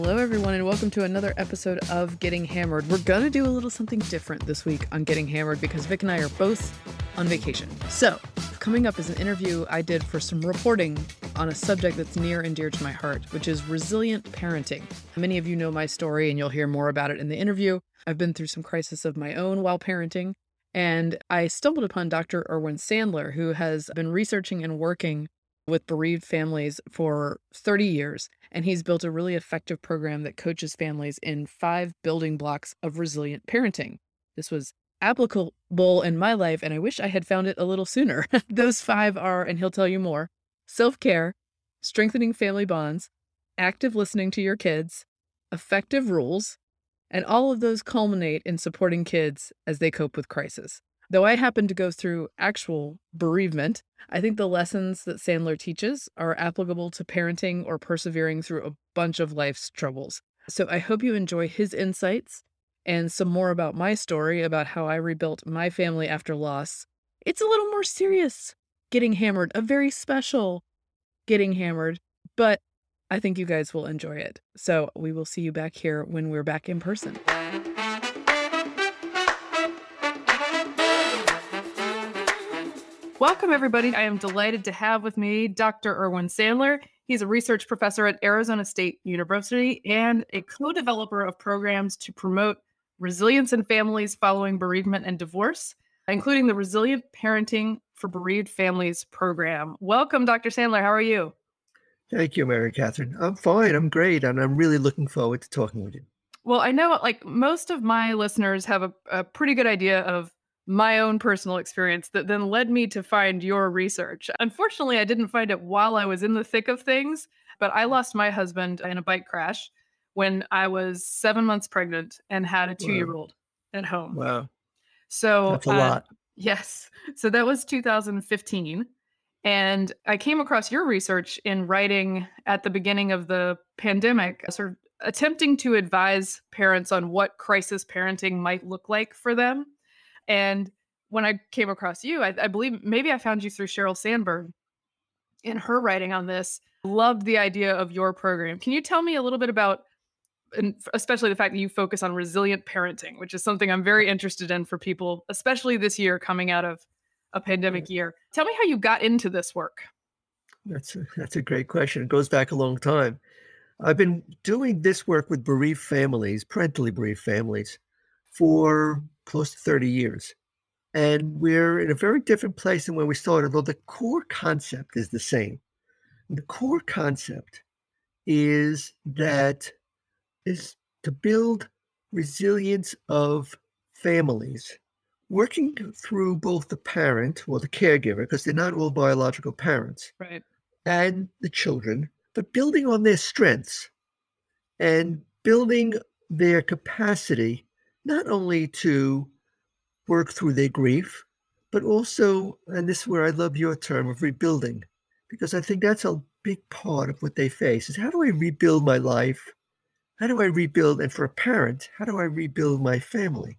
Hello, everyone, and welcome to another episode of Getting Hammered. We're going to do a little something different this week on Getting Hammered because Vic and I are both on vacation. So, coming up is an interview I did for some reporting on a subject that's near and dear to my heart, which is resilient parenting. Many of you know my story, and you'll hear more about it in the interview. I've been through some crisis of my own while parenting, and I stumbled upon Dr. Irwin Sandler, who has been researching and working with bereaved families for 30 years, and he's built a really effective program that coaches families in five building blocks of resilient parenting. This was applicable in my life, and I wish I had found it a little sooner. Those five are, and he'll tell you more self care, strengthening family bonds, active listening to your kids, effective rules, and all of those culminate in supporting kids as they cope with crisis. Though I happen to go through actual bereavement, I think the lessons that Sandler teaches are applicable to parenting or persevering through a bunch of life's troubles. So I hope you enjoy his insights and some more about my story about how I rebuilt my family after loss. It's a little more serious getting hammered, a very special getting hammered, but I think you guys will enjoy it. So we will see you back here when we're back in person. Welcome, everybody. I am delighted to have with me Dr. Irwin Sandler. He's a research professor at Arizona State University and a co developer of programs to promote resilience in families following bereavement and divorce, including the Resilient Parenting for Bereaved Families program. Welcome, Dr. Sandler. How are you? Thank you, Mary Catherine. I'm fine. I'm great. And I'm really looking forward to talking with you. Well, I know like most of my listeners have a, a pretty good idea of my own personal experience that then led me to find your research. Unfortunately, I didn't find it while I was in the thick of things, but I lost my husband in a bike crash when I was seven months pregnant and had a two year old at home. Wow. So that's a uh, lot. Yes. So that was 2015. And I came across your research in writing at the beginning of the pandemic, sort of attempting to advise parents on what crisis parenting might look like for them. And when I came across you, I, I believe maybe I found you through Sheryl Sandberg in her writing on this. Loved the idea of your program. Can you tell me a little bit about, and especially the fact that you focus on resilient parenting, which is something I'm very interested in for people, especially this year coming out of a pandemic year. Tell me how you got into this work. That's a, that's a great question. It goes back a long time. I've been doing this work with bereaved families, parentally bereaved families, for close to 30 years. And we're in a very different place than when we started, though the core concept is the same. The core concept is that is to build resilience of families, working through both the parent or the caregiver, because they're not all biological parents, right, and the children, but building on their strengths and building their capacity not only to work through their grief, but also, and this is where I love your term of rebuilding, because I think that's a big part of what they face is how do I rebuild my life? How do I rebuild? And for a parent, how do I rebuild my family?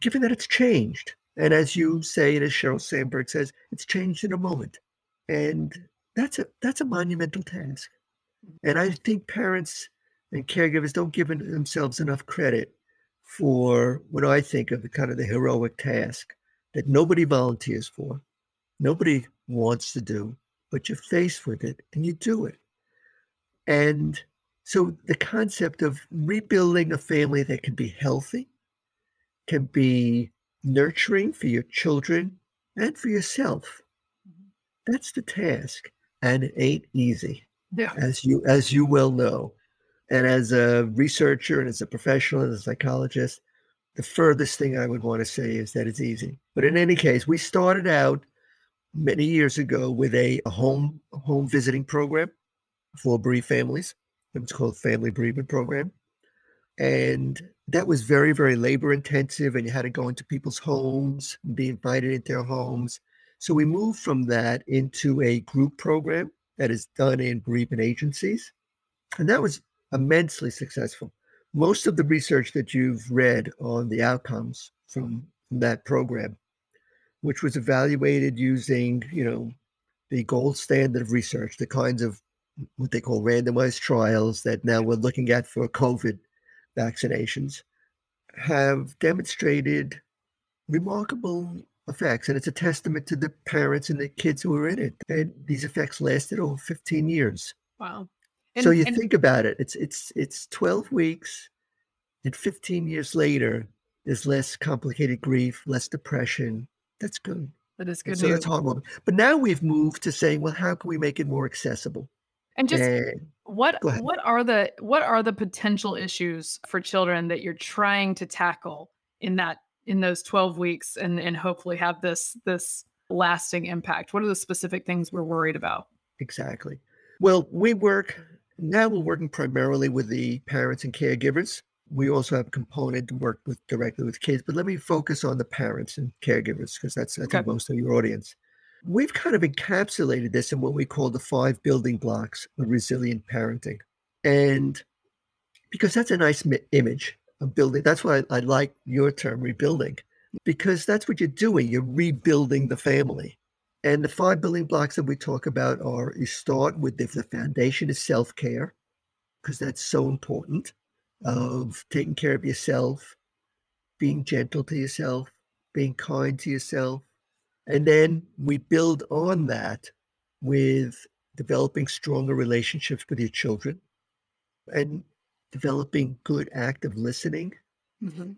Given that it's changed. And as you say, and as Sheryl Sandberg says, it's changed in a moment. And that's a that's a monumental task. And I think parents and caregivers don't give themselves enough credit for what I think of the kind of the heroic task that nobody volunteers for, nobody wants to do, but you're faced with it and you do it. And so the concept of rebuilding a family that can be healthy, can be nurturing for your children and for yourself. Mm-hmm. That's the task. And it ain't easy. Yeah. As you as you well know. And as a researcher and as a professional and a psychologist, the furthest thing I would want to say is that it's easy. But in any case, we started out many years ago with a, a home home visiting program for bereaved families. It was called Family Bereavement Program. And that was very, very labor intensive, and you had to go into people's homes, be invited into their homes. So we moved from that into a group program that is done in bereavement agencies. And that was immensely successful. Most of the research that you've read on the outcomes from, that program, which was evaluated using, you know, the gold standard of research, the kinds of what they call randomized trials that now we're looking at for COVID vaccinations, have demonstrated remarkable effects. And it's a testament to the parents and the kids who were in it. And these effects lasted over 15 years. Wow. And, so you and, think about it, it's it's it's 12 weeks and 15 years later, there's less complicated grief, less depression. That's good. That is good. so that's heartwarming. But now we've moved to saying, well, how can we make it more accessible? And just and, what what are the what are the potential issues for children that you're trying to tackle in that in those 12 weeks and and hopefully have this this lasting impact? What are the specific things we're worried about? Exactly. Well, we work now we're working primarily with the parents and caregivers. We also have a component to work with directly with kids, but let me focus on the parents and caregivers because that's I okay. think most of your audience. We've kind of encapsulated this in what we call the five building blocks of resilient parenting. And because that's a nice mi- image of building, that's why I, I like your term rebuilding, because that's what you're doing. You're rebuilding the family. And the five building blocks that we talk about are you start with the, the foundation is self care, because that's so important, of taking care of yourself, being gentle to yourself, being kind to yourself, and then we build on that with developing stronger relationships with your children and developing good active listening, mm-hmm.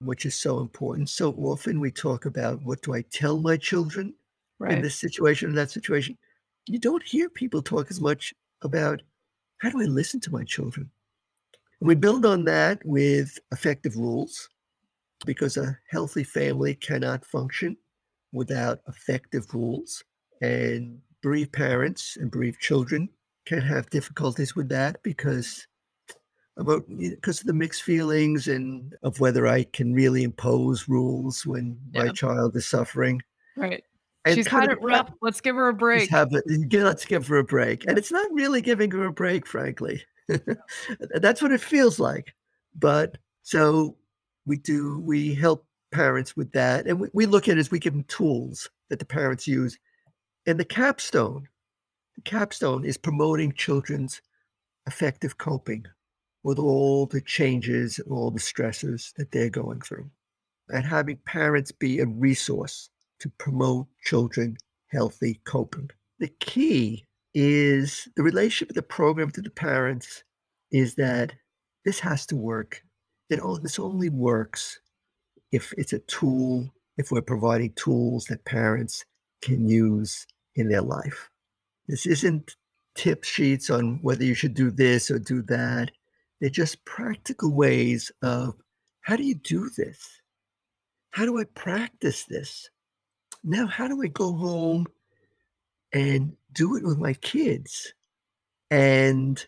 which is so important. So often we talk about what do I tell my children right. in this situation, in that situation. You don't hear people talk as much about how do I listen to my children? And we build on that with effective rules because a healthy family cannot function without effective rules. And bereaved parents and bereaved children can have difficulties with that because about because of the mixed feelings and of whether I can really impose rules when yeah. my child is suffering. Right. She's had it rough. Let's give her a break. Have it, let's give her a break. And it's not really giving her a break, frankly. That's what it feels like. But so we do, we help parents with that. And we, we look at it as we give them tools that the parents use. And the capstone, the capstone is promoting children's effective coping with all the changes and all the stresses that they're going through. And having parents be a resource to promote children healthy coping. The key is the relationship of the program to the parents is that this has to work. It, this only works if it's a tool, if we're providing tools that parents can use in their life. This isn't tip sheets on whether you should do this or do that. They're just practical ways of how do you do this? How do I practice this? Now, how do I go home and do it with my kids? And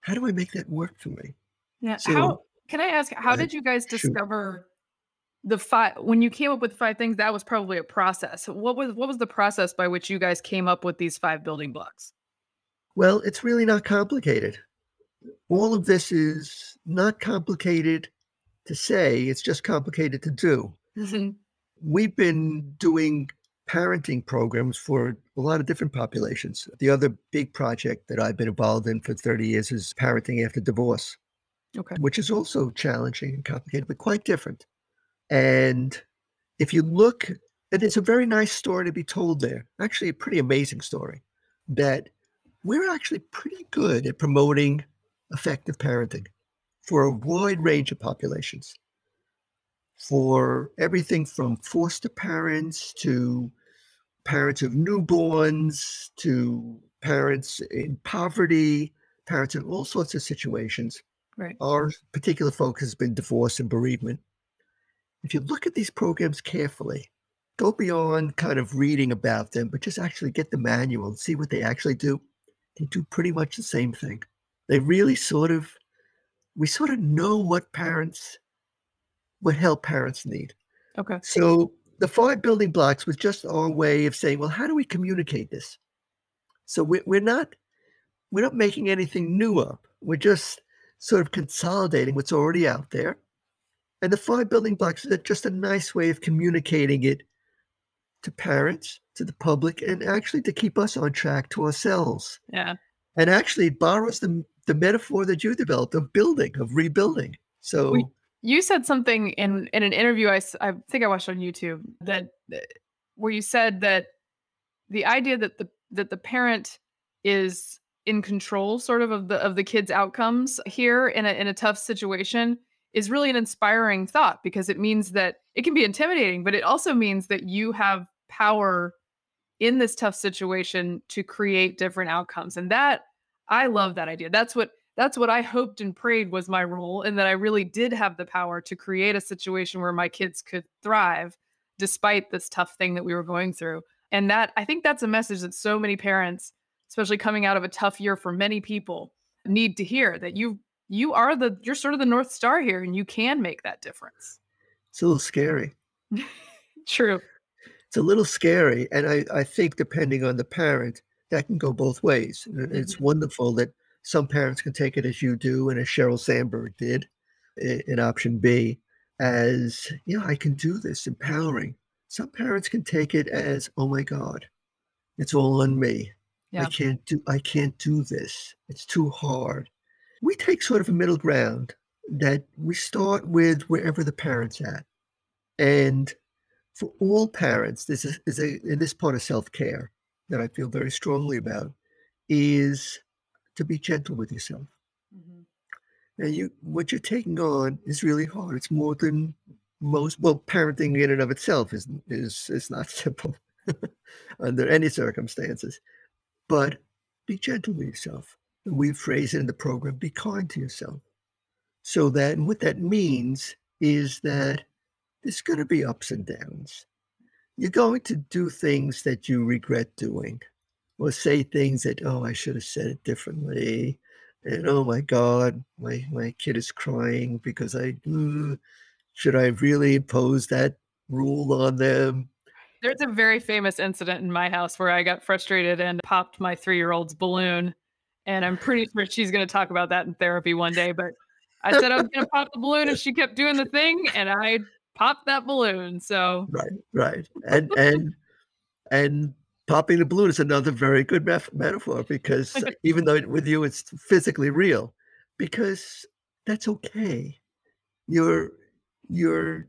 how do I make that work for me? Yeah. So, how can I ask, how did you guys discover the five when you came up with five things that was probably a process what was what was the process by which you guys came up with these five building blocks well it's really not complicated all of this is not complicated to say it's just complicated to do mm-hmm. We've been doing parenting programs for a lot of different populations. The other big project that i've been involved in for 30 years is parenting after divorce okay. which is also challenging and complicated but quite different. And if you look, and it's a very nice story to be told there, actually, a pretty amazing story that we're actually pretty good at promoting effective parenting for a wide range of populations. For everything from foster parents to parents of newborns to parents in poverty, parents in all sorts of situations. Right. Our particular focus has been divorce and bereavement if you look at these programs carefully, go beyond kind of reading about them, but just actually get the manual and see what they actually do. They do pretty much the same thing. They really sort of, we sort of know what parents, what help parents need. Okay. So the five building blocks was just our way of saying, well, how do we communicate this? So we're, we're not, we're not making anything new up. We're just sort of consolidating what's already out there and the five building blocks are just a nice way of communicating it to parents, to the public, and actually to keep us on track to ourselves. Yeah. and actually it borrows the the metaphor that you developed of building, of rebuilding. So we, you said something in in an interview I, I think I watched on YouTube that eh, where you said that the idea that the that the parent is in control sort of of the of the kids outcomes here in a in a tough situation is really an inspiring thought because it means that it can be intimidating but it also means that you have power in this tough situation to create different outcomes and that i love that idea. That's what that's what i hoped and prayed was my role and that i really did have the power to create a situation where my kids could thrive despite this tough thing that we were going through. And that i think that's a message that so many parents especially coming out of a tough year for many people need to hear that you you are the you're sort of the north star here and you can make that difference. It's a little scary. True. It's a little scary and i i think depending on the parent that can go both ways. And it's mm-hmm. wonderful that some parents can take it as you do and as Sheryl Sandberg did in option b as you know i can do this empowering some parents can take it as oh my god it's all on me yeah. I can't do I can't do this. It's too hard. We take sort of a middle ground that we start with wherever the parent's at. And for all parents, this is, is a in this part of self-care that I feel very strongly about is to be gentle with yourself. Mm-hmm. Now you what you're taking on is really hard. It's more than most well, parenting in and of itself is is is not simple under any circumstances. But be gentle with yourself. And we phrase it in the program be kind to yourself. So that, and what that means is that there's going to be ups and downs. You're going to do things that you regret doing, or say things that, oh, I should have said it differently. And oh my God, my, my kid is crying because I, uh, should I really impose that rule on them? There's a very famous incident in my house where I got frustrated and popped my three year old's balloon. And I'm pretty sure she's going to talk about that in therapy one day. But I said I was going to pop the balloon, and she kept doing the thing, and I popped that balloon. So right, right, and and and popping the balloon is another very good mef- metaphor because even though with you it's physically real, because that's okay. You're you're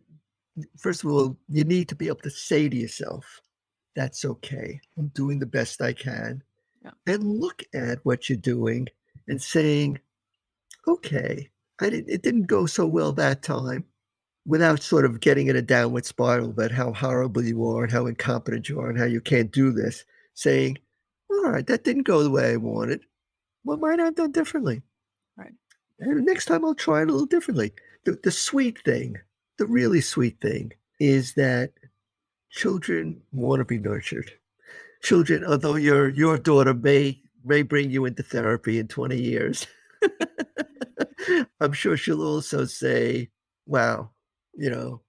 first of all, you need to be able to say to yourself, that's okay. I'm doing the best I can. Yeah. And look at what you're doing and saying, okay, I didn't, it didn't go so well that time without sort of getting in a downward spiral about how horrible you are and how incompetent you are and how you can't do this. Saying, all right, that didn't go the way I wanted. What might I have done differently? Right. And next time I'll try it a little differently. The, the sweet thing the really sweet thing is that children want to be nurtured. Children, although your your daughter may may bring you into therapy in 20 years, I'm sure she'll also say, Wow, you know,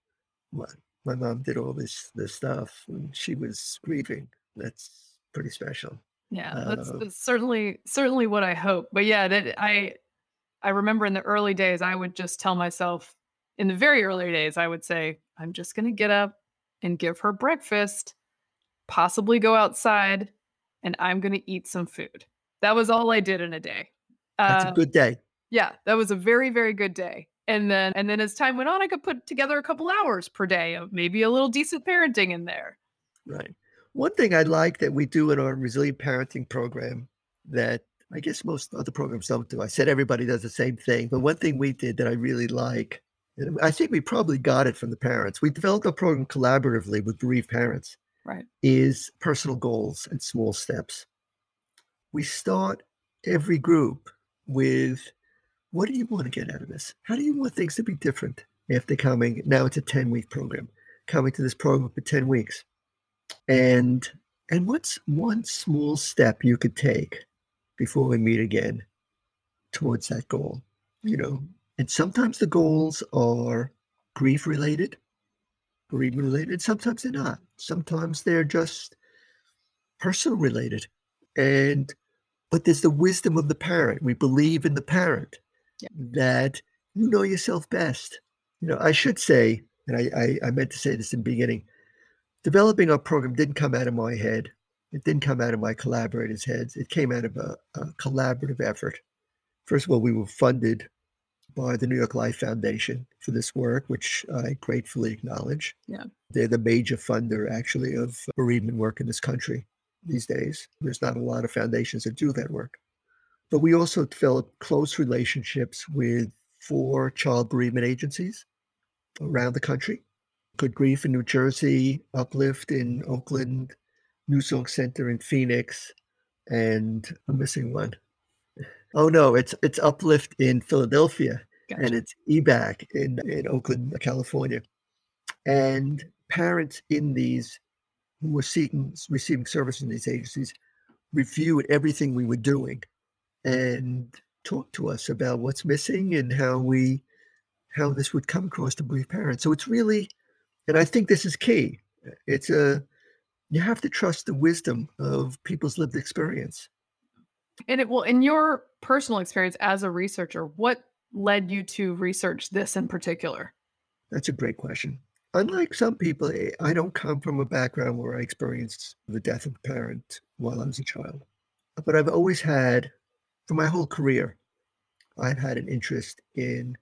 my, my mom did all this this stuff and she was grieving. That's pretty special. Yeah, that's, uh, that's certainly certainly what I hope. But yeah, that I I remember in the early days I would just tell myself, in the very early days, I would say, I'm just going to get up and give her breakfast, possibly go outside, and I'm going to eat some food. That was all I did in a day. That's uh, a good day. Yeah, that was a very, very good day. And then, and then as time went on, I could put together a couple hours per day of maybe a little decent parenting in there. Right. One thing I like that we do in our resilient parenting program that I guess most other programs don't do. I said everybody does the same thing, but one thing we did that I really like and I think we probably got it from the parents. We developed a program collaboratively with bereaved parents. Right. Is personal goals and small steps. We start every group with what do you want to get out of this? How do you want things to be different after coming? Now it's a 10 week program, coming to this program for 10 weeks. And and what's one small step you could take before we meet again towards that goal? You know, and sometimes the goals are grief related, bereavement related. Sometimes they're not. Sometimes they're just personal related. And, but there's the wisdom of the parent. We believe in the parent yeah. that you know yourself best. You know, I should say, and I, I, I meant to say this in the beginning, developing our program didn't come out of my head. It didn't come out of my collaborators' heads. It came out of a, a collaborative effort. First of all, we were funded by the New York Life Foundation for this work, which I gratefully acknowledge. Yeah. They're the major funder, actually, of bereavement work in this country these days. There's not a lot of foundations that do that work. But we also developed close relationships with four child bereavement agencies around the country Good Grief in New Jersey, Uplift in Oakland, New Song Center in Phoenix, and I'm missing one. Oh no, it's it's Uplift in Philadelphia gotcha. and it's EBAC in, in Oakland, California. And parents in these who were seeking receiving service in these agencies reviewed everything we were doing and talk to us about what's missing and how we how this would come across to bereaved parents. So it's really, and I think this is key. It's a you have to trust the wisdom of people's lived experience. And it will, in your personal experience as a researcher, what led you to research this in particular? That's a great question. Unlike some people, eh, I don't come from a background where I experienced the death of a parent while I was a child. But I've always had, for my whole career, I've had an interest in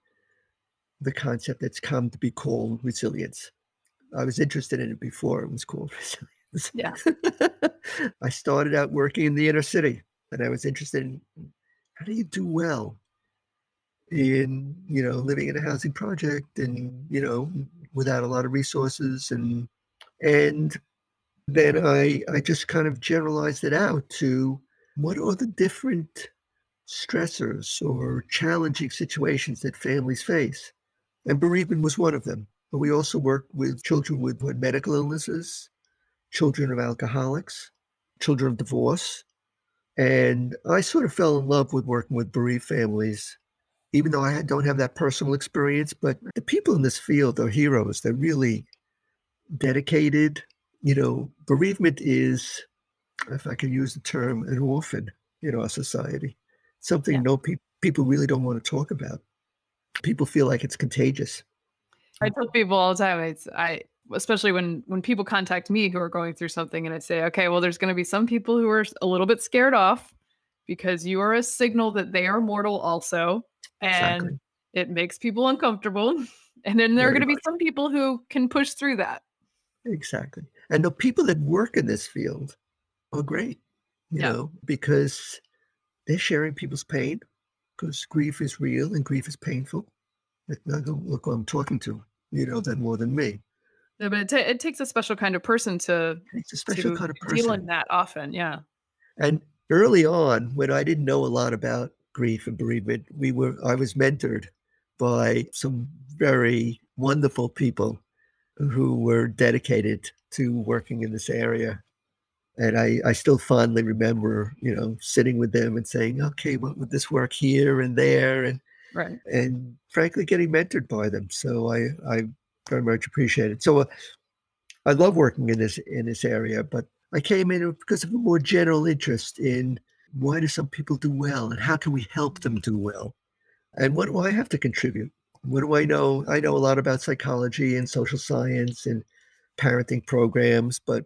the concept that's come to be called resilience. I was interested in it before it was called resilience. Yeah. I started out working in the inner city and I was interested in how do you do well in, you know, living in a housing project and, you know, without a lot of resources and and then I I just kind of generalized it out to what are the different stressors or challenging situations that families face and bereavement was one of them. But we also work with children with, with medical illnesses, children of alcoholics, children of divorce. And I sort of fell in love with working with bereaved families, even though I don't have that personal experience. But the people in this field are heroes. They're really dedicated. You know, bereavement is, if I can use the term, an orphan in our society, something yeah. no pe- people really don't want to talk about people feel like it's contagious. I tell people all the time, it's I especially when when people contact me who are going through something and I say, okay, well, there's going to be some people who are a little bit scared off because you are a signal that they are mortal also, and exactly. it makes people uncomfortable. And then there Very are going to be some people who can push through that. Exactly. And the people that work in this field are great, you yeah. know, because they're sharing people's pain because grief is real and grief is painful. Oh, look who I'm talking to. You know that more than me. Yeah, but it, t- it takes a special kind of person to, it's a special to kind of person. deal in that often. Yeah. And early on, when I didn't know a lot about grief and bereavement, we were I was mentored by some very wonderful people who were dedicated to working in this area and I, I still fondly remember, you know, sitting with them and saying, okay, what would this work here and there? And, right. and frankly, getting mentored by them. So I, I very much appreciate it. So uh, I love working in this, in this area, but I came in because of a more general interest in why do some people do well and how can we help them do well? And what do I have to contribute? What do I know? I know a lot about psychology and social science and parenting programs, but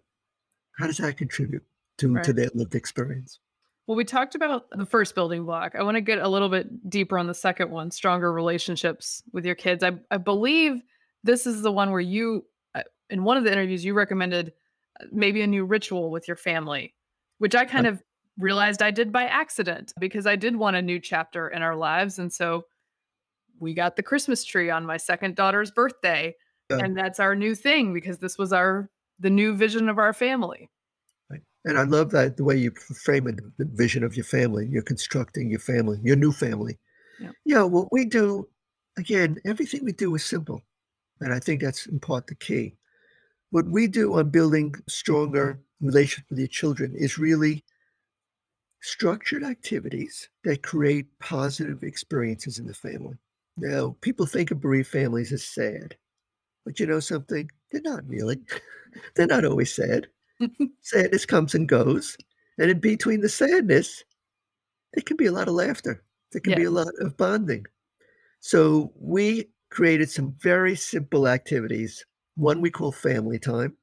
how does that contribute to, right. to their lived experience? Well, we talked about the first building block. I want to get a little bit deeper on the second one stronger relationships with your kids. I, I believe this is the one where you, uh, in one of the interviews, you recommended uh, maybe a new ritual with your family, which I kind of realized I did by accident because I did want a new chapter in our lives. And so we got the Christmas tree on my second daughter's birthday. And that's our new thing because this was our the new vision of our family. Right. And I love that the way you frame it, the vision of your family. You're constructing your family, your new family. Yeah. yeah, what we do, again, everything we do is simple. And I think that's in part the key. What we do on building stronger relations with your children is really structured activities that create positive experiences in the family. Now, people think of bereaved families as sad, but you know something? They're not really. They're not always sad. sadness comes and goes. And in between the sadness, there can be a lot of laughter. There can be a lot of bonding. So we created some very simple activities. One we call family time.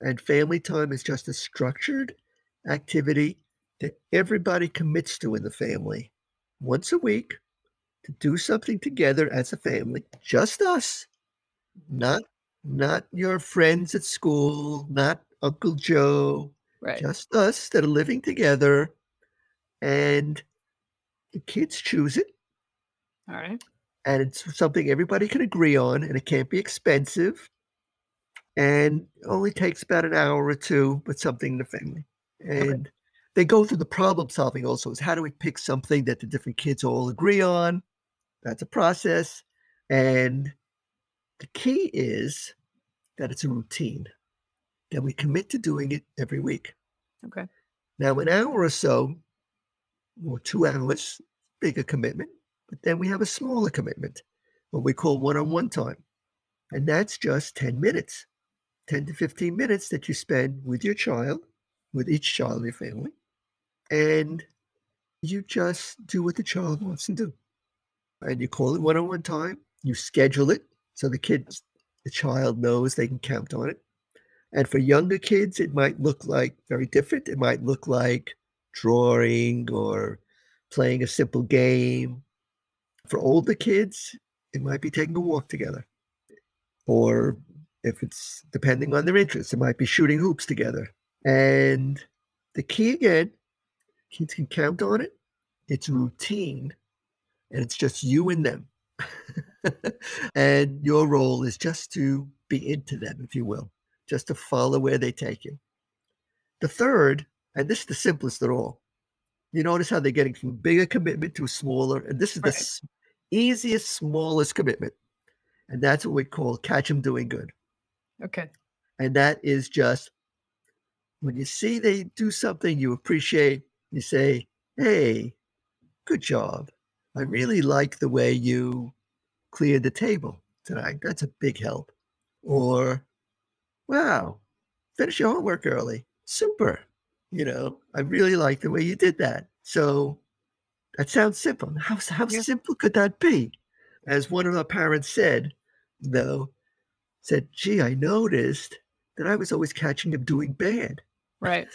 And family time is just a structured activity that everybody commits to in the family once a week to do something together as a family, just us, not not your friends at school, not Uncle Joe, Right. just us that are living together. And the kids choose it, All right. and it's something everybody can agree on, and it can't be expensive. And only takes about an hour or two, but something in the family. And they go through the problem solving also is how do we pick something that the different kids all agree on? That's a process. And the key is that it's a routine, that we commit to doing it every week. Okay. Now, an hour or so, or two hours, bigger commitment, but then we have a smaller commitment, what we call one on one time. And that's just 10 minutes, 10 to 15 minutes that you spend with your child, with each child in your family. And you just do what the child wants to do. And you call it one on one time, you schedule it so the kids, the child knows they can count on it. And for younger kids, it might look like very different. It might look like drawing or playing a simple game. For older kids, it might be taking a walk together. Or if it's depending on their interests, it might be shooting hoops together. And the key again, kids can count on it. It's routine and it's just you and them. and your role is just to be into them, if you will, just to follow where they take you. The third, and this is the simplest of all, you notice how they're getting from bigger commitment to a smaller, and this is the Right. s- easiest, smallest commitment. And that's what we call catch them doing good. Okay. And that is just when you see they do something you appreciate, you say, Hey, good job. I really like the way you cleared the table tonight. That's a big help. Or, wow, finish your homework early. Super. You know, I really like the way you did that. So that sounds simple. How, how Yeah. simple could that be? As one of our parents said, though, said, gee, I noticed that I was always catching him doing bad. Right.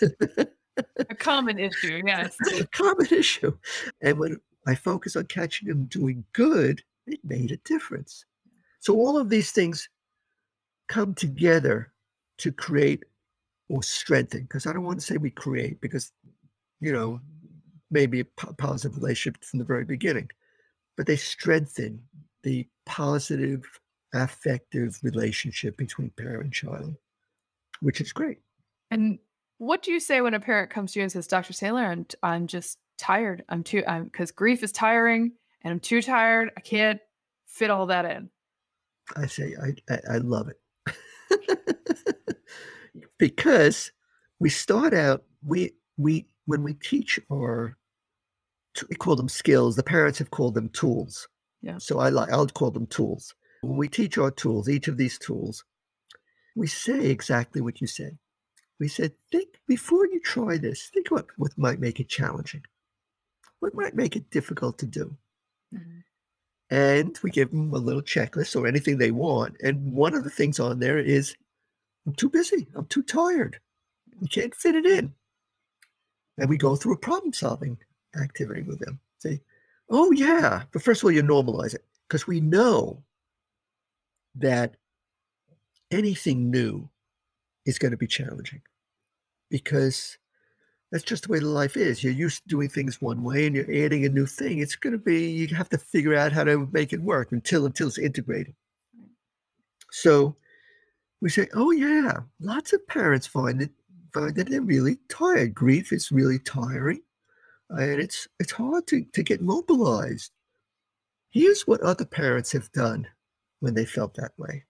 a common issue. Yes. A common issue. And when I focus on catching him doing good, it made a difference. So all of these things come together to create or strengthen, because I don't want to say we create, because, you know, maybe a positive relationship from the very beginning, but they strengthen the positive affective relationship between parent and child, which is great. And what do you say when a parent comes to you and says, Dr. Saylor, I'm, I'm just tired. I'm too, I'm because grief is tiring and I'm too tired. I can't fit all that in. I say I, I, I love it because we start out we we when we teach our we call them skills. The parents have called them tools. Yeah. So I like I'll call them tools. When we teach our tools, each of these tools, we say exactly what you said. We said, think before you try this, think about what might make it challenging. What might make it difficult to do? Mm-hmm. and we give them a little checklist or anything they want. And one of the things on there is, I'm too busy. I'm too tired. We can't fit it in. And we go through a problem solving activity with them. Say, oh, yeah. But first of all, you normalize it because we know that anything new is going to be challenging because that's just the way the life is. You're used to doing things one way and you're adding a new thing. It's going to be, you have to figure out how to make it work until, until it's integrated. So we say, oh yeah, lots of parents find it, find that they're really tired. Grief is really tiring and it's, it's hard to, to get mobilized. Here's what other parents have done when they felt that way.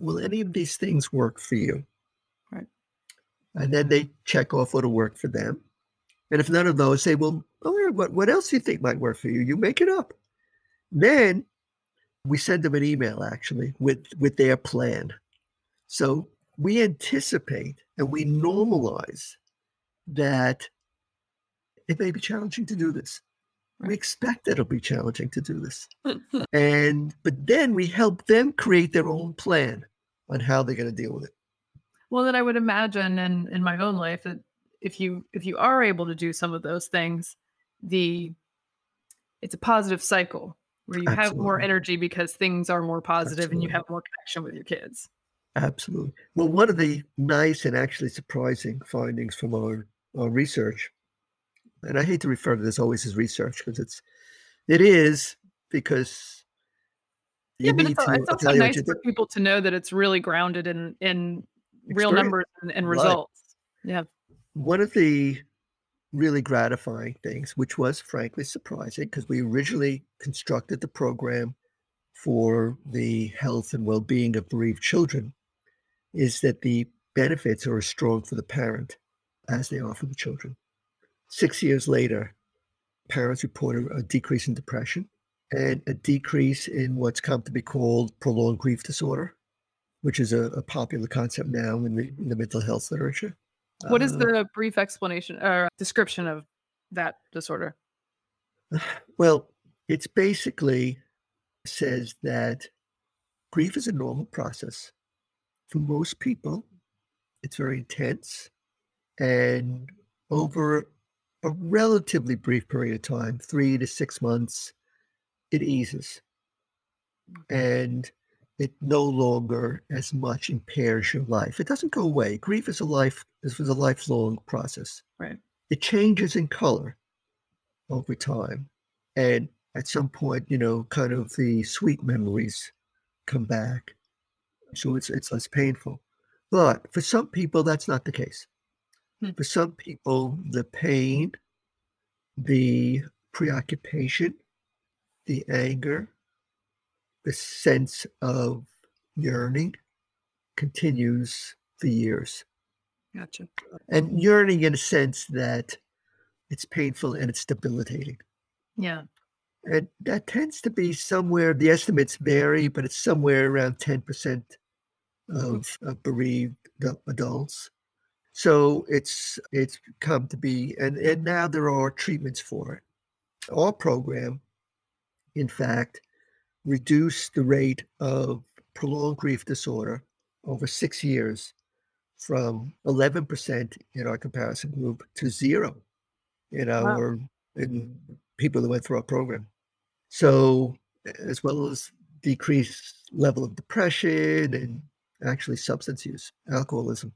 Will any of these things work for you? And then they check off what'll work for them. And if none of those, say, well, oh, what, what else do you think might work for you? You make it up. Then we send them an email actually with, with their plan. So we anticipate and we normalize that it may be challenging to do this. We expect it'll be challenging to do this. and but then we help them create their own plan on how they're going to deal with it. Well, then I would imagine in in my own life that if you if you are able to do some of those things, the it's a positive cycle where you have more energy because things are more positive and you have more connection with your kids. Absolutely. Well, one of the nice and actually surprising findings from our, our research, and I hate to refer to this always as research because it's it is because you Yeah, but it's to it's also tell you what nice for people to know that it's really grounded in in real numbers and and Right. results. Yeah. One of the really gratifying things, which was frankly surprising because we originally constructed the program for the health and well-being of bereaved children, is that the benefits are as strong for the parent as they are for the children. Six years later, parents reported a decrease in depression and a decrease in what's come to be called prolonged grief disorder, which is a, a popular concept now in the, in the mental health literature. What is Uh, the brief explanation or description of that disorder? well, it's basically says that grief is a normal process. For most people, it's very intense and over a relatively brief period of time, three to six months, it eases and it no longer as much impairs your life. It doesn't go away. Grief is a life this was a lifelong process. Right. It changes in color over time. And at some point, you know, kind of the sweet memories come back. So it's it's less painful. But for some people that's not the case. Hmm. For some people, the pain, the preoccupation, the anger, the sense of yearning continues for years. Gotcha. And yearning in a sense that it's painful and it's debilitating. Yeah. And that tends to be somewhere, the estimates vary, but it's somewhere around 10% mm-hmm. of, of bereaved adults. So it's it's come to be, and, and now there are treatments for it. Our program, in fact, reduced the rate of prolonged grief disorder over six years from 11% in our comparison group to zero in Wow. our in people that went through our program. So, as well as decreased level of depression and actually substance use, alcoholism.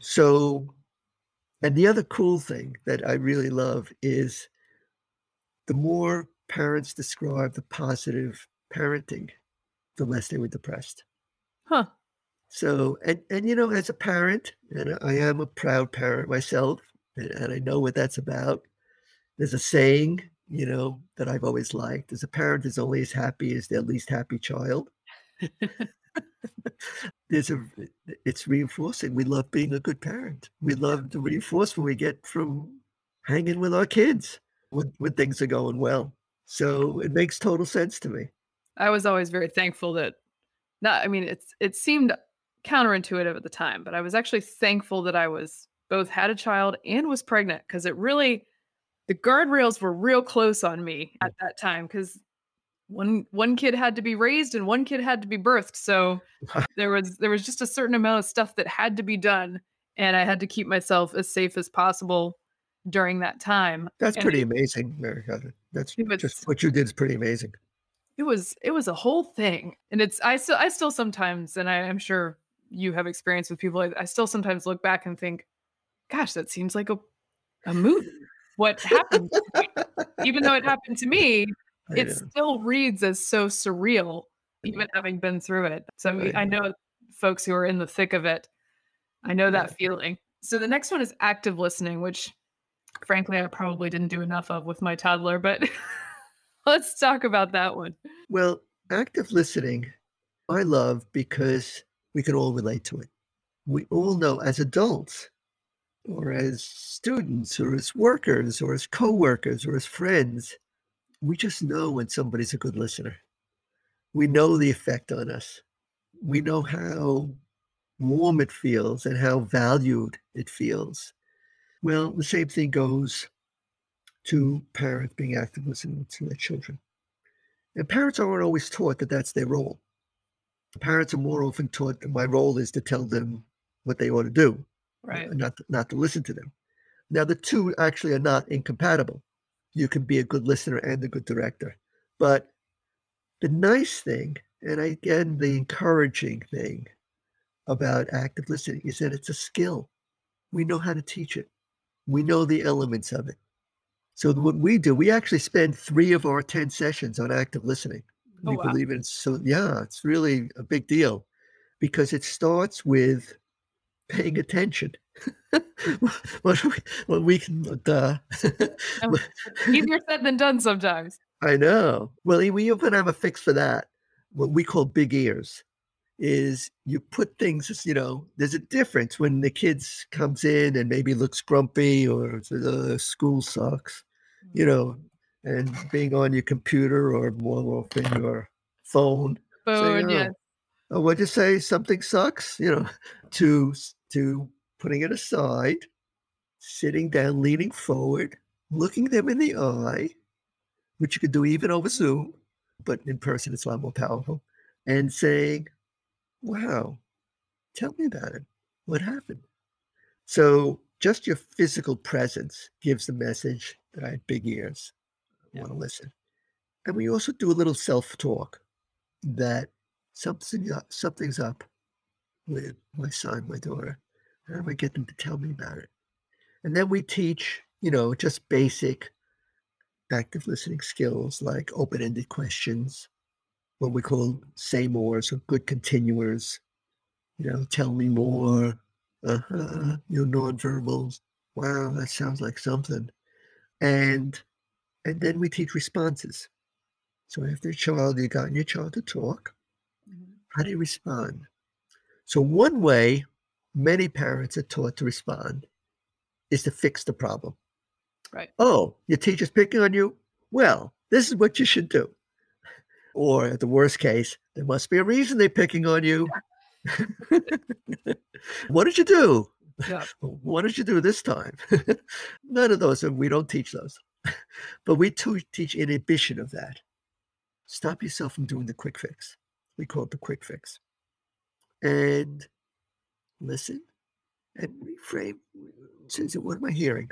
So, and the other cool thing that I really love is the more parents describe the positive parenting, the less they were depressed. Huh. So, and and you know, as a parent, and I am a proud parent myself, and, and I know what that's about. There's a saying, you know, that I've always liked: "As a parent is only as happy as their least happy child." There's a, it's reinforcing. We love being a good parent. We love the reinforcement we get from hanging with our kids when when things are going well. So it makes total sense to me. I was always very thankful that not I mean, it's it seemed counterintuitive at the time, but I was actually thankful that I was both had a child and was pregnant because it really the guardrails were real close on me at that time because one one kid had to be raised and one kid had to be birthed. So there was there was just a certain amount of stuff that had to be done and I had to keep myself as safe as possible during that time. That's And pretty amazing, Mary Catherine. That's just what you did is pretty amazing. It was it was a whole thing, and it's I still I still sometimes, and I am sure you have experience with people. I, I still sometimes look back and think, "Gosh, that seems like a a movie." What happened? Even though it happened to me, I oh, it know. still reads as so surreal, even having been through it. So I I know. folks who are in the thick of it. I know Yeah. that feeling. So the next one is active listening, which frankly I probably didn't do enough of with my toddler, but let's talk about that one. Well, active listening, I love because we can all relate to it. We all know as adults or as students or as workers or as coworkers or as friends, we just know when somebody's a good listener. We know the effect on us. We know how warm it feels and how valued it feels. Well, the same thing goes to parents being active listening to their children. And parents aren't always taught that that's their role. Parents are more often taught that my role is to tell them what they ought to do, Right. not not to listen to them. Now, the two actually are not incompatible. You can be a good listener and a good director. But the nice thing, and again, the encouraging thing about active listening is that it's a skill. We know how to teach it, we know the elements of it. So, what we do, we actually spend three of our 10 sessions on active listening. Oh, We wow. believe it. So, yeah, it's really a big deal because it starts with paying attention. what, we, what we can, uh, Oh, Easier said than done sometimes. I know. Well, we even have a fix for that. What we call big ears is you put things, you know, there's a difference when the kids comes in and maybe looks grumpy or "Uh, school sucks, you know, and being on your computer or more often your phone. Phone, oh, yes. Oh, what'd you say? Something sucks, you know, to to putting it aside, sitting down, leaning forward, looking them in the eye, which you could do even over Zoom, but in person it's a lot more powerful, and saying, Wow, tell me about it. What happened? So just your physical presence gives the message that I had big ears. I want to listen. And we also do a little self-talk that something something's up with my son, my daughter. How do I get them to tell me about it? And then we teach, you know, just basic active listening skills like open-ended questions, what we call say mores or good continuers. You know, tell me more. Uh-huh. Your nonverbals. Wow, that sounds like something. And and then we teach responses. So after your child, you got your child to talk. Mhm. How do you respond? So one way many parents are taught to respond is to fix the problem. Right. Oh, your teacher's picking on you? Well, this is what you should do. Or at the worst case, there must be a reason they're picking on you. what did you do? Yeah. What did you do this time? None of those, and we don't teach those. but we teach inhibition of that. Stop yourself from doing the quick fix. We call it the quick fix. And listen and reframe. Says, what am I hearing?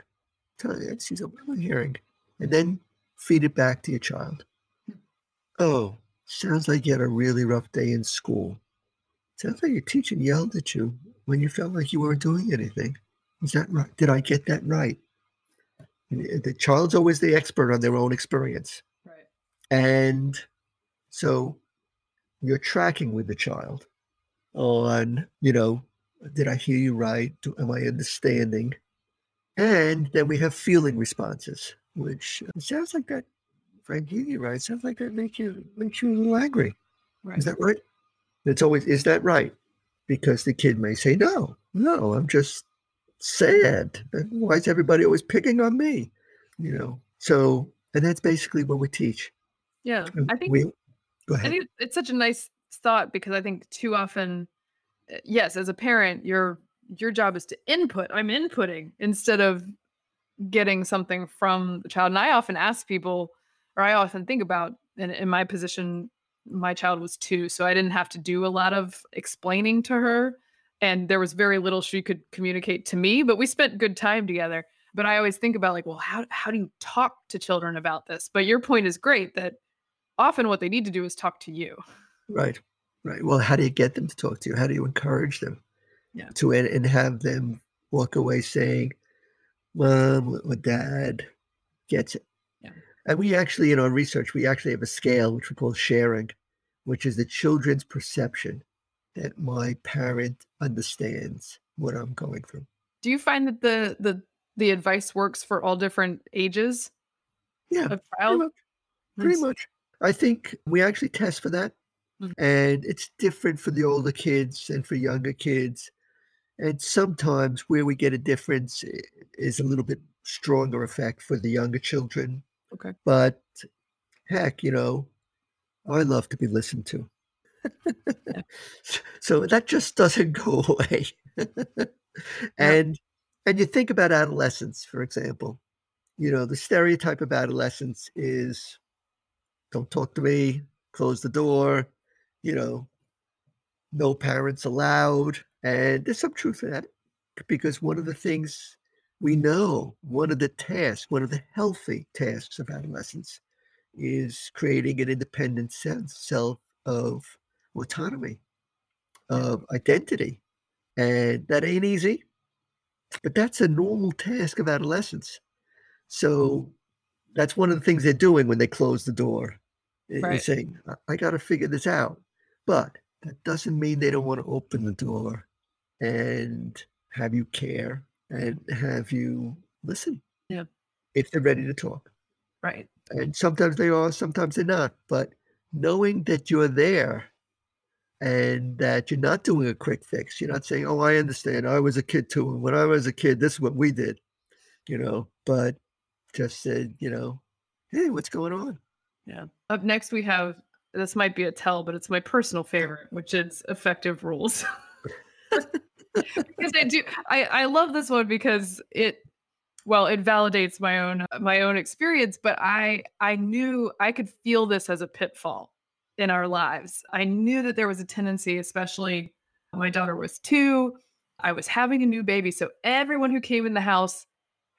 Tell you, she's what am I hearing? And then feed it back to your child. Oh, sounds like you had a really rough day in school. Sounds like your teacher yelled at you when you felt like you weren't doing anything. Is that right? Did I get that right? The child's always the expert on their own experience. Right. And so you're tracking with the child on, you know, did I hear you right? Do, am I understanding? And then we have feeling responses, which uh, sounds like that. If I hear you right, sounds like that makes you makes you a little angry. Right. Is that right? It's always is that right? Because the kid may say, No, no, I'm just sad. Why is everybody always picking on me? You know. So and that's basically what we teach. yeah. I think we go ahead. I think it's such a nice thought because I think too often, uh, yes, as a parent, your your job is to input. I'm inputting instead of getting something from the child. And I often ask people, or I often think about, and in my position, my child was two, so I didn't have to do a lot of explaining to her, and there was very little she could communicate to me. But we spent good time together. But I always think about like, well, how how do you talk to children about this? But your point is great that often what they need to do is talk to you. Right. Right. Well, how do you get them to talk to you? How do you encourage them Yeah. to and, and have them walk away saying, Mom or Dad gets it. And we actually, in our research, we actually have a scale which we call sharing, which is the children's perception that my parent understands what I'm going through. Do you find that the the the advice works for all different ages Yeah. of Pretty child? much. Pretty Nice. much. I think we actually test for that. Mhm. And it's different for the older kids and for younger kids. And sometimes where we get a difference is a little bit stronger effect for the younger children. Okay. But heck, you know, I love to be listened to. Yeah. so that just doesn't go away. and and you think about adolescence, for example. You know, the stereotype of adolescence is don't talk to me, close the door, you know, no parents allowed. And there's some truth to that because one of the things we know, one of the tasks, one of the healthy tasks of adolescence is creating an independent sense self of autonomy, of identity. And that ain't easy, but that's a normal task of adolescence. So that's one of the things they're doing when they close the door. They're Right. saying, I, I got to figure this out. But that doesn't mean they don't want to open the door and have you care and have you listen Yeah. if they're ready to talk. Right. And sometimes they are, sometimes they're not. But knowing that you're there and that you're not doing a quick fix, you're not saying, Oh, I understand. I was a kid too. And when I was a kid, this is what we did, you know, but just said, you know, hey, what's going on? Yeah. Up next, we have this might be a tell, but it's my personal favorite, which is effective rules. because I do, I I love this one because it, well, it validates my own my own experience. But I I knew I could feel this as a pitfall in our lives. I knew that there was a tendency, especially my daughter was two. I was having a new baby, so everyone who came in the house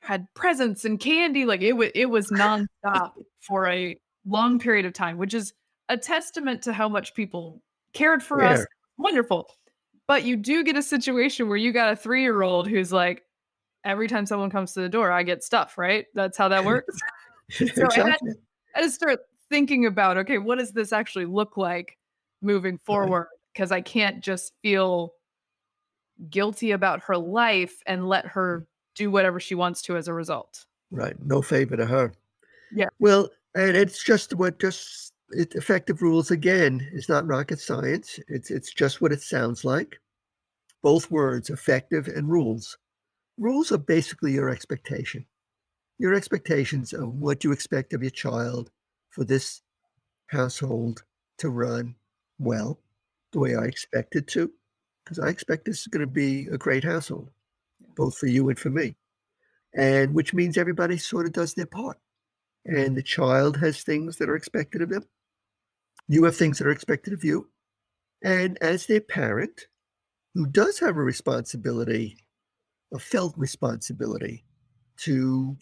had presents and candy. Like it was it was nonstop for a long period of time, which is a testament to how much people cared for us. Wonderful. But you do get a situation where you got a three year old who's like, every time someone comes to the door, I get stuff, right? That's how that works. I had- exactly. I just start thinking about, okay, what does this actually look like moving forward? Because I can't just feel guilty about her life and let her do whatever she wants to as a result. Right. No favor to her. Yeah. Well, and it's just what just it, effective rules again is not rocket science. It's it's just what it sounds like. Both words, effective and rules. Rules are basically your expectation. Your expectations of what you expect of your child for this household to run well, the way I expect it to, because I expect this is going to be a great household, both for you and for me and which means everybody sort of does their part. And the child has things that are expected of them. You have things that are expected of you. And as their parent, who does have a responsibility, a felt responsibility to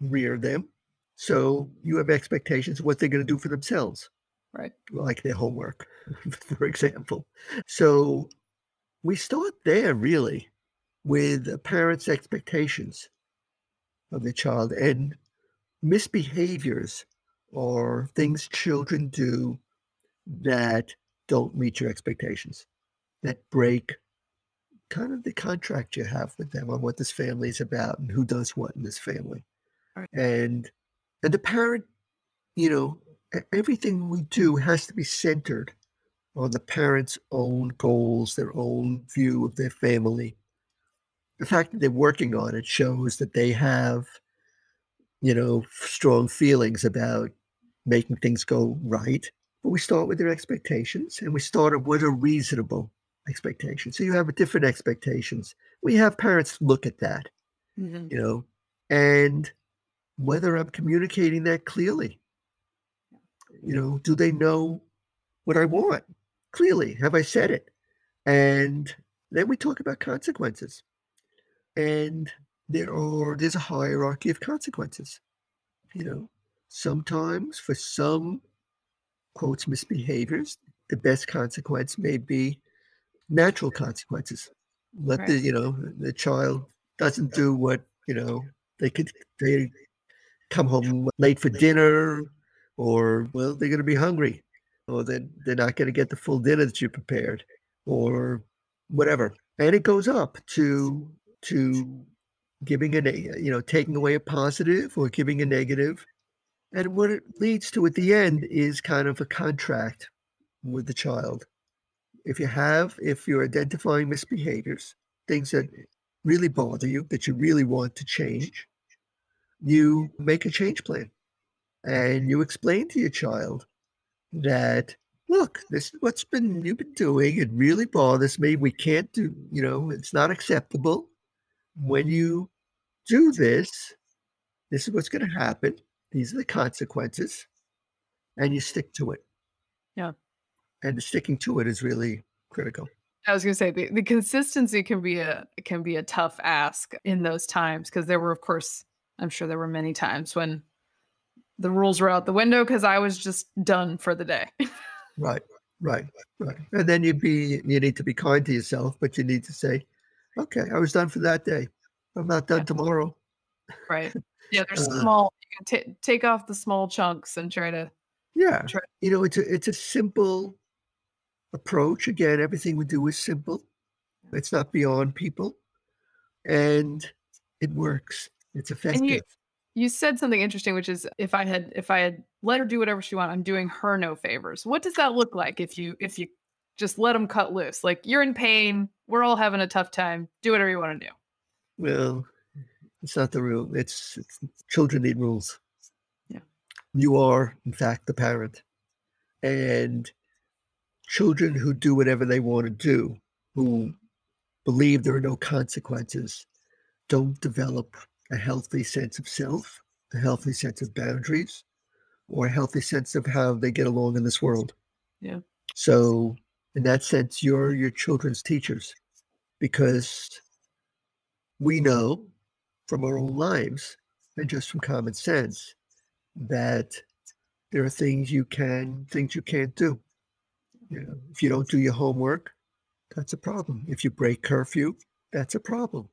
rear them. So you have expectations of what they're going to do for themselves, Right. like their homework, for example. So we start there really with a parent's expectations of the child and misbehaviors or things children do that don't meet your expectations, that break kind of the contract you have with them on what this family is about and who does what in this family. Right. And and the parent, you know, everything we do has to be centered on the parent's own goals, their own view of their family. The fact that they're working on it shows that they have, you know, strong feelings about making things go right. But we start with their expectations and we start what are reasonable expectations. So you have different expectations. We have parents look at that, Mhm. you know, and whether I'm communicating that clearly. You know, do they know what I want? Clearly, have I said it? And then we talk about consequences. And there are there's a hierarchy of consequences. You know, sometimes for some quotes misbehaviors, the best consequence may be natural consequences. Let the you know the child doesn't do what you know they could they come home late for dinner or well they're going to be hungry or then they're not going to get the full dinner that you prepared or whatever and it goes up to to giving a you know taking away a positive or giving a negative and what it leads to at the end is kind of a contract with the child. If you have if you're identifying misbehaviors things that really bother you that you really want to change you make a change plan. And you explain to your child that look this is what's been you've been doing it really bothers me we can't do you know it's not acceptable. When you do this this is what's going to happen these are the consequences and you stick to it Yeah. and sticking to it is really critical. I was going to say the, the consistency can be a can be a tough ask in those times because there were, of course, I'm sure there were many times when the rules were out the window because I was just done for the day. right, right, right. And then you be you need to be kind to yourself, but you need to say, okay, I was done for that day. I'm not done yeah. tomorrow. Right. Yeah, there's uh, small. T- take off the small chunks and try to. Yeah, try. you know, it's a it's a simple approach. Again, everything we do is simple. It's not beyond people, and it works. It's effective. You, you said something interesting, which is if I had if I had let her do whatever she wanted, I'm doing her no favors. What does that look like if you if you just let them cut loose? Like you're in pain, we're all having a tough time. Do whatever you want to do. Well, it's not the rule. It's, it's children need rules. Yeah. You are, in fact, the parent, and children who do whatever they want to do, who believe there are no consequences, don't develop a healthy sense of self, a healthy sense of boundaries, or a healthy sense of how they get along in this world. Yeah. So, in that sense, you're your children's teachers because we know from our own lives and just from common sense that there are things you can, things you can't do. You know, if you don't do your homework, that's a problem. If you break curfew, that's a problem.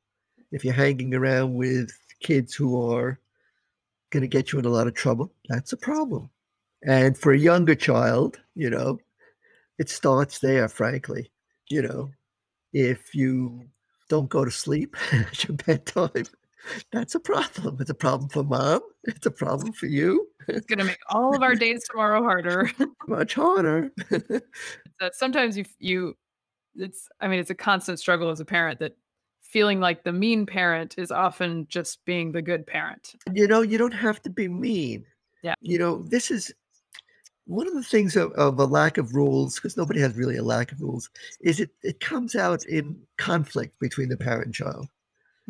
If you're hanging around with kids who are going to get you in a lot of trouble, that's a problem. And for a younger child, you know, it starts there, frankly. You know, if you don't go to sleep at your bedtime, that's a problem. It's a problem for mom. It's a problem for you. It's going to make all of our days tomorrow harder. Much harder. sometimes you, you, it's, I mean, it's a constant struggle as a parent that feeling like the mean parent is often just being the good parent. You know, you don't have to be mean. Yeah. You know, this is one of the things of, of a lack of rules, because nobody has really a lack of rules, is it it comes out in conflict between the parent and child.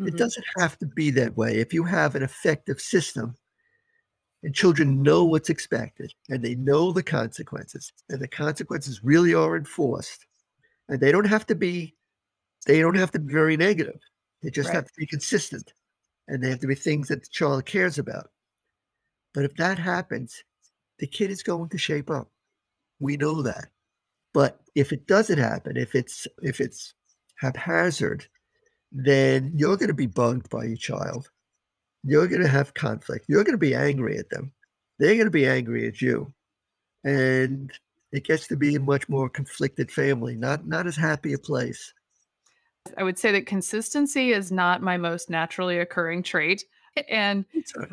Mm-hmm. It doesn't have to be that way. If you have an effective system and children know what's expected and they know the consequences, and the consequences really are enforced, and they don't have to be they don't have to be very negative. They just right. have to be consistent and they have to be things that the child cares about. But if that happens, the kid is going to shape up. We know that. But if it doesn't happen, if it's if it's haphazard, then you're going to be bugged by your child. You're going to have conflict. You're going to be angry at them. They're going to be angry at you. And it gets to be a much more conflicted family, not not as happy a place. I would say that consistency is not my most naturally occurring trait. And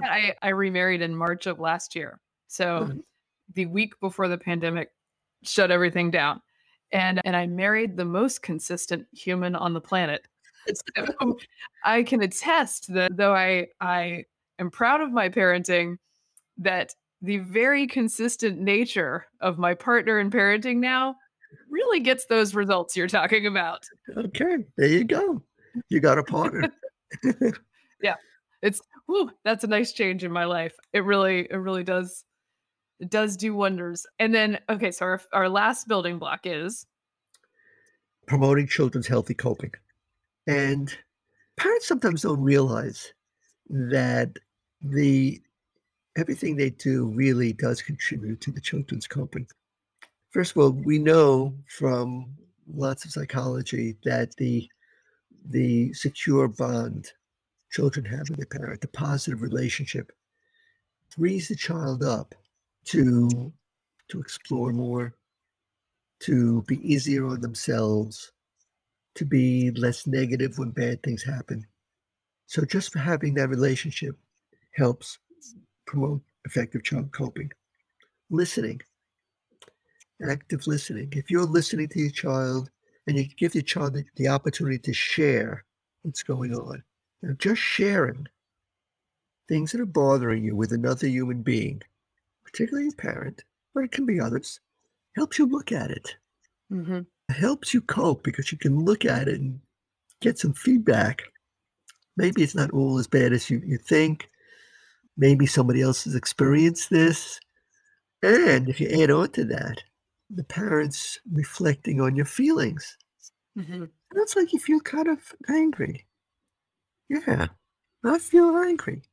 I, I remarried in March of last year. So mm-hmm. the week before the pandemic shut everything down. And and I married the most consistent human on the planet. So I can attest that though I I am proud of my parenting, that the very consistent nature of my partner in parenting now really gets those results you're talking about. Okay, there you go. You got a partner. yeah, it's whoo, that's a nice change in my life. It really, it really does, it does do wonders. And then, okay, so our our last building block is promoting children's healthy coping, and parents sometimes don't realize that the everything they do really does contribute to the children's coping. First of all, we know from lots of psychology that the the secure bond children have with their parent, the positive relationship, frees the child up to to explore more, to be easier on themselves, to be less negative when bad things happen. So just for having that relationship helps promote effective child coping. Listening active listening. If you're listening to your child and you give your child the, the opportunity to share what's going on, know, just sharing things that are bothering you with another human being, particularly a parent, but it can be others, helps you look at it. Mm-hmm. Helps you cope because you can look at it and get some feedback. Maybe it's not all as bad as you, you think. Maybe somebody else has experienced this. And if you add on to that, the parents reflecting on your feelings. Mm-hmm. That's like you feel kind of angry. Yeah, I feel angry.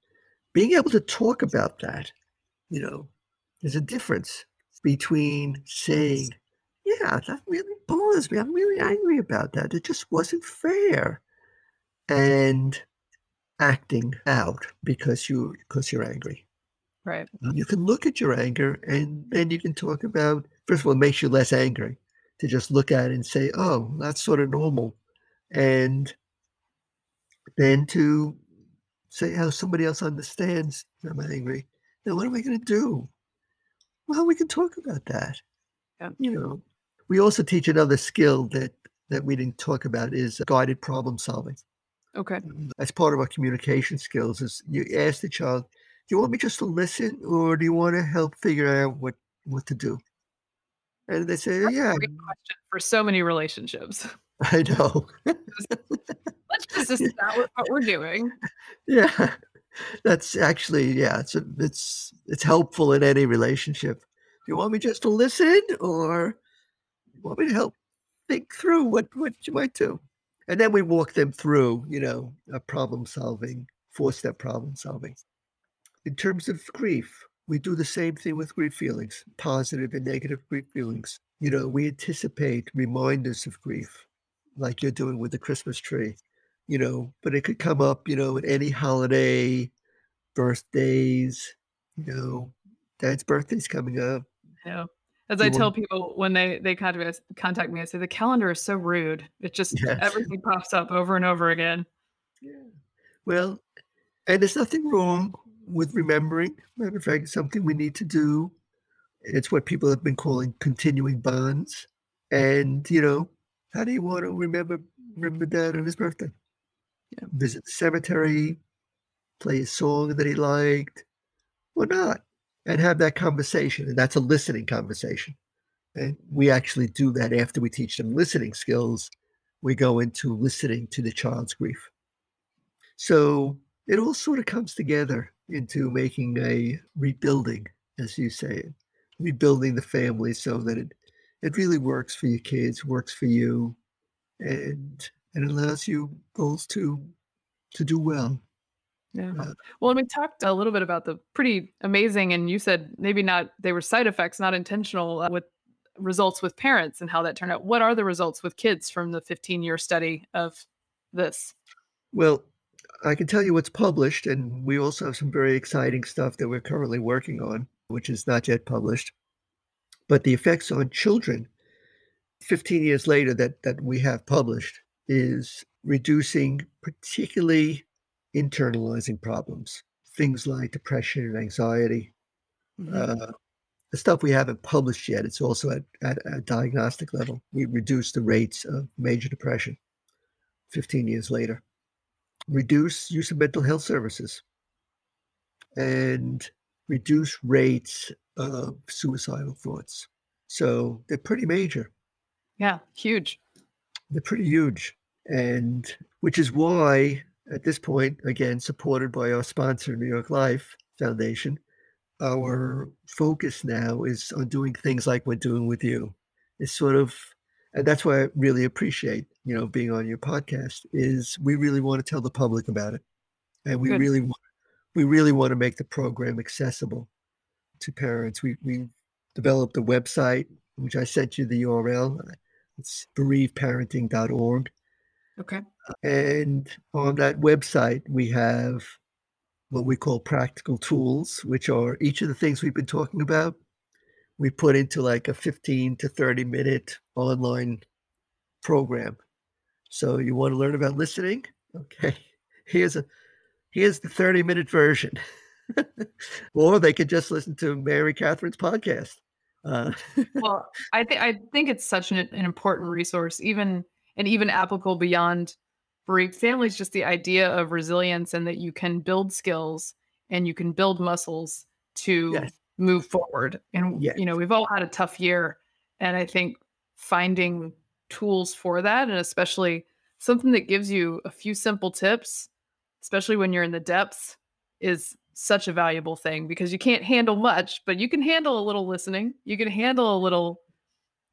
Being able to talk about that, you know, there's a difference between saying, yeah, that really bothers me. I'm really angry about that. It just wasn't fair. And acting out because you because you're angry. Right. Uh, you can look at your anger and then you can talk about first of all, it makes you less angry to just look at it and say, oh, that's sort of normal. And then to say how somebody else understands I'm angry. Then what am I going to do? Well, we can talk about that. Yeah. You know, we also teach another skill that that we didn't talk about is guided problem solving. Okay. Mm, as part of our communication skills is you ask the child, do you want me just to listen or do you want to help figure out what what to do? And they say, That's yeah. great question for so many relationships. I know. Let's just establish what we're doing. Yeah. That's actually, yeah, it's a, it's it's helpful in any relationship. Do you want me just to listen or want me to help think through what, what you might do? And then we walk them through, you know, a problem solving, four step problem solving. In terms of grief, we do the same thing with grief feelings, positive and negative grief feelings. You know, we anticipate reminders of grief, like you're doing with the Christmas tree, you know, but it could come up, you know, at any holiday, birthdays, you know, dad's birthday's coming up. Yeah. As I tell people when they they contact me, contact me, I say the calendar is so rude. It just yes. everything pops up over and over again. Yeah. Well, and there's nothing wrong with remembering. Matter of fact, it's something we need to do. It's what people have been calling continuing bonds. And you know, how do you want to remember remember dad on his birthday? Yeah. Visit the cemetery, play a song that he liked, or not and have that conversation. And that's a listening conversation. And we actually do that after we teach them listening skills. We go into listening to the child's grief. So it all sort of comes together into making a rebuilding, as you say, rebuilding the family so that it it really works for your kids, works for you, and and allows you both to to do well. Yeah. Uh, well, and we talked a little bit about the pretty amazing, and you said maybe not, they were side effects, not intentional, uh, with results with parents and how that turned out. What are the results with kids from the 15 year study of this? Well, I can tell you what's published, and we also have some very exciting stuff that we're currently working on, which is not yet published. But the effects on children 15 years later that, that we have published is reducing particularly internalizing problems, things like depression and anxiety. Mm-hmm. Uh, the stuff we haven't published yet, it's also at, at a diagnostic level. We reduce the rates of major depression 15 years later, reduce use of mental health services, and reduce rates of suicidal thoughts. So they're pretty major. Yeah, huge. They're pretty huge. And which is why at this point, again, supported by our sponsor, New York Life Foundation, our focus now is on doing things like we're doing with you. It's sort of, and that's why I really appreciate, you know, being on your podcast. Is we really want to tell the public about it, and we Good. really want, we really want to make the program accessible to parents. We we developed a website which I sent you the URL. It's bereavedparenting.org. Okay. And on that website, we have what we call practical tools, which are each of the things we've been talking about. We put into like a 15 to 30 minute online program. So you want to learn about listening? Okay. Here's a here's the 30 minute version. or they could just listen to Mary Catherine's podcast. Uh, well, I think I think it's such an, an important resource, even and even applicable beyond bereaved families, just the idea of resilience and that you can build skills and you can build muscles to yes. move forward. And, yes. you know, we've all had a tough year. And I think finding tools for that, and especially something that gives you a few simple tips, especially when you're in the depths, is such a valuable thing because you can't handle much, but you can handle a little listening. You can handle a little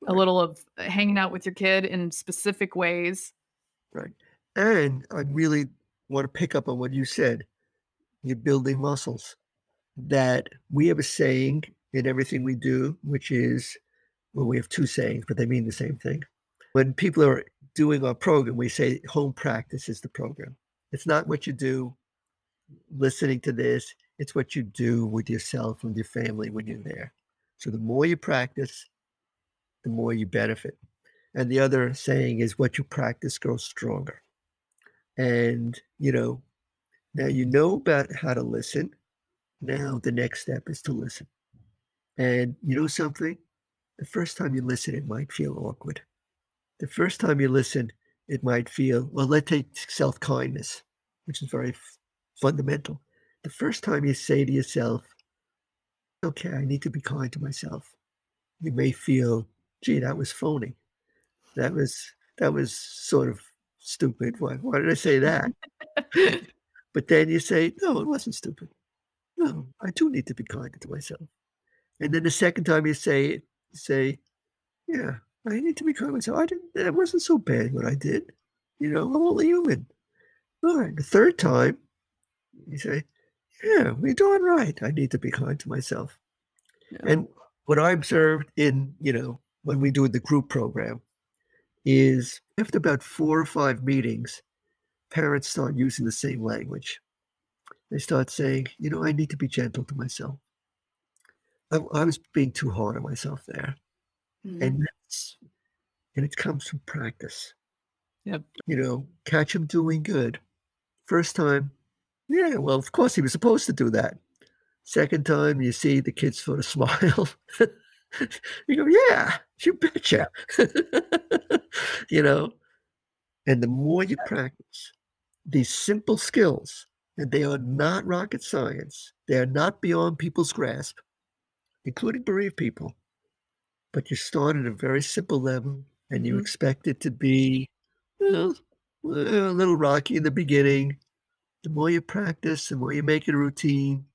a little of uh, hanging out with your kid in specific ways. Right. And I really want to pick up on what you said. You're building muscles. That we have a saying in everything we do, which is, well, we have two sayings, but they mean the same thing. When people are doing our program, we say home practice is the program. It's not what you do listening to this, it's what you do with yourself and your family when you're there. So the more you practice, the more you benefit. And the other saying is what you practice grows stronger. And, you know, now you know about how to listen. Now the next step is to listen. And you know something? The first time you listen, it might feel awkward. The first time you listen, it might feel, well, let's take self kindness, which is very f- fundamental. The first time you say to yourself, okay, I need to be kind to myself, you may feel, gee, that was phony. That was, that was sort of stupid. Why, why did I say that? but then you say, no, it wasn't stupid. No, I do need to be kind to myself. And then the second time you say it, you say, yeah, I need to be kind to myself. I didn't, it wasn't so bad what I did. You know, I'm only human. All right. The third time, you say, yeah, we're doing right. I need to be kind to myself. Yeah. And what I observed in, you know, when we do the group program is after about four or five meetings, parents start using the same language. They start saying, you know, I need to be gentle to myself. I, I was being too hard on myself there. Mhm. And that's, and it comes from practice. Yep. You know, catch him doing good. First time, yeah, well, of course he was supposed to do that. Second time, you see the kids sort of smile. you go, yeah, you betcha. you know, and the more you practice these simple skills, and they are not rocket science, they are not beyond people's grasp, including bereaved people, but you start at a very simple level and you Mhm. expect it to be a little rocky in the beginning. The more you practice, the more you make it a routine,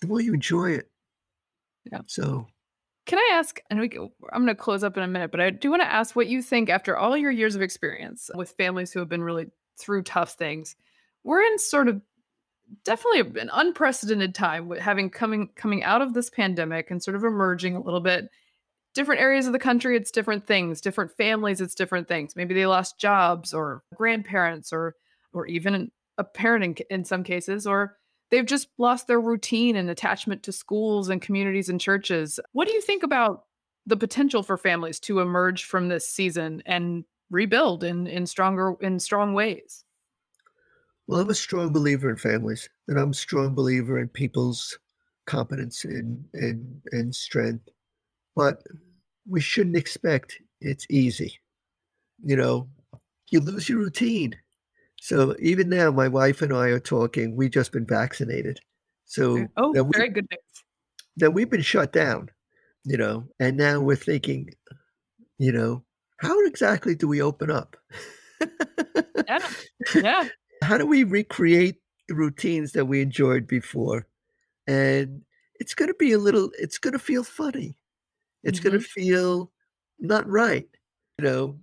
the more you enjoy it. Yeah. So, Can I ask, and we, c- I'm going to close up in a minute, but I do want to ask what you think after all your years of experience with families who have been really through tough things. We're in sort of definitely an unprecedented time with having coming coming out of this pandemic and sort of emerging a little bit. Different areas of the country, it's different things. Different families, it's different things. Maybe they lost jobs or grandparents or or even a parent in, in some cases, or they've just lost their routine and attachment to schools and communities and churches. What do you think about the potential for families to emerge from this season and rebuild in in stronger in strong ways? well, I'm a strong believer in families, and I'm a strong believer in people's competence and and and strength. But we shouldn't expect it's easy. You know, you lose your routine. So even now, my wife and I are talking. We've just been vaccinated, so Oh, we very good news. now we've been shut down. You know, and now we're thinking, you know, how exactly do we open up? Yeah. Yeah. how do we recreate the routines that we enjoyed before? And it's going to be a little, it's going to feel funny. It's going to mm-hmm. feel not right, you know.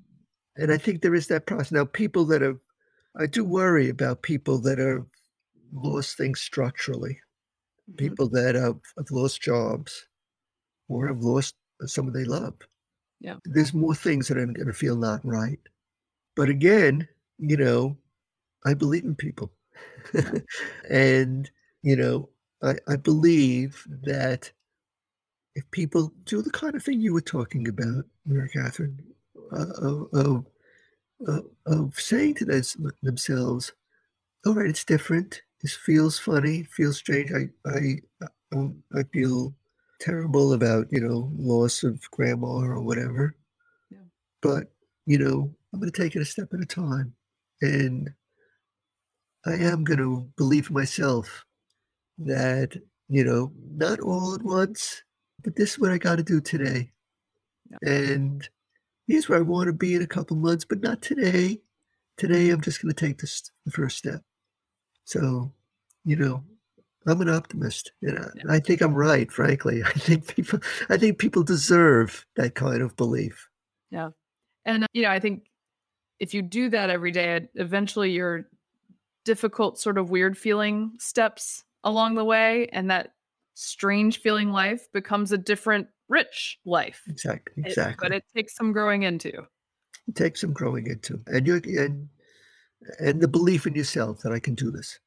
And I think there is that process. Now, people that have, I do worry about people that have lost things structurally, Mhm. people that have, have lost jobs or have lost someone they love. Yeah. There's more things that are going to feel not right. But again, you know, I believe in people. and, you know, I, I believe that if people do the kind of thing you were talking about, Mary Catherine, uh, of, of, of, of saying to those, themselves, all right, it's different. This feels funny, feels strange. I, I, um, I feel terrible about, you know, loss of grandma or whatever. Yeah. But, you know, I'm going to take it a step at a time. And I am going to believe myself that, you know, not all at once, but this is what I got to do today. Yeah. And here's where I want to be in a couple months, but not today. Today, I'm just going to take this the first step. So, you know, I'm an optimist, and I, Yeah. I think I'm right. Frankly, I think people, I think people deserve that kind of belief. Yeah. And, you know, I think if you do that every day, eventually your difficult, sort of weird feeling steps along the way, and that strange feeling life becomes a different, rich life. Eh, exactly. It- Exactly. but it takes some growing into. It takes some growing into, and you and and the belief in yourself that I can do this.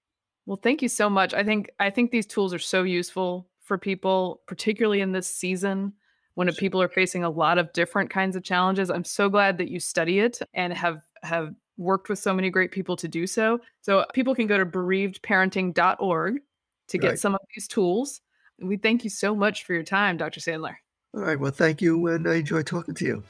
Well, thank you so much. I think I think these tools are so useful for people, particularly in this season when people are facing a lot of different kinds of challenges. I'm so glad that you study it and have have worked with so many great people to do so. So people can go to bereavedparenting.org to get Right. some of these tools. We thank you so much for your time, Dr. Sandler. All right. Well, thank you, and I enjoy talking to you.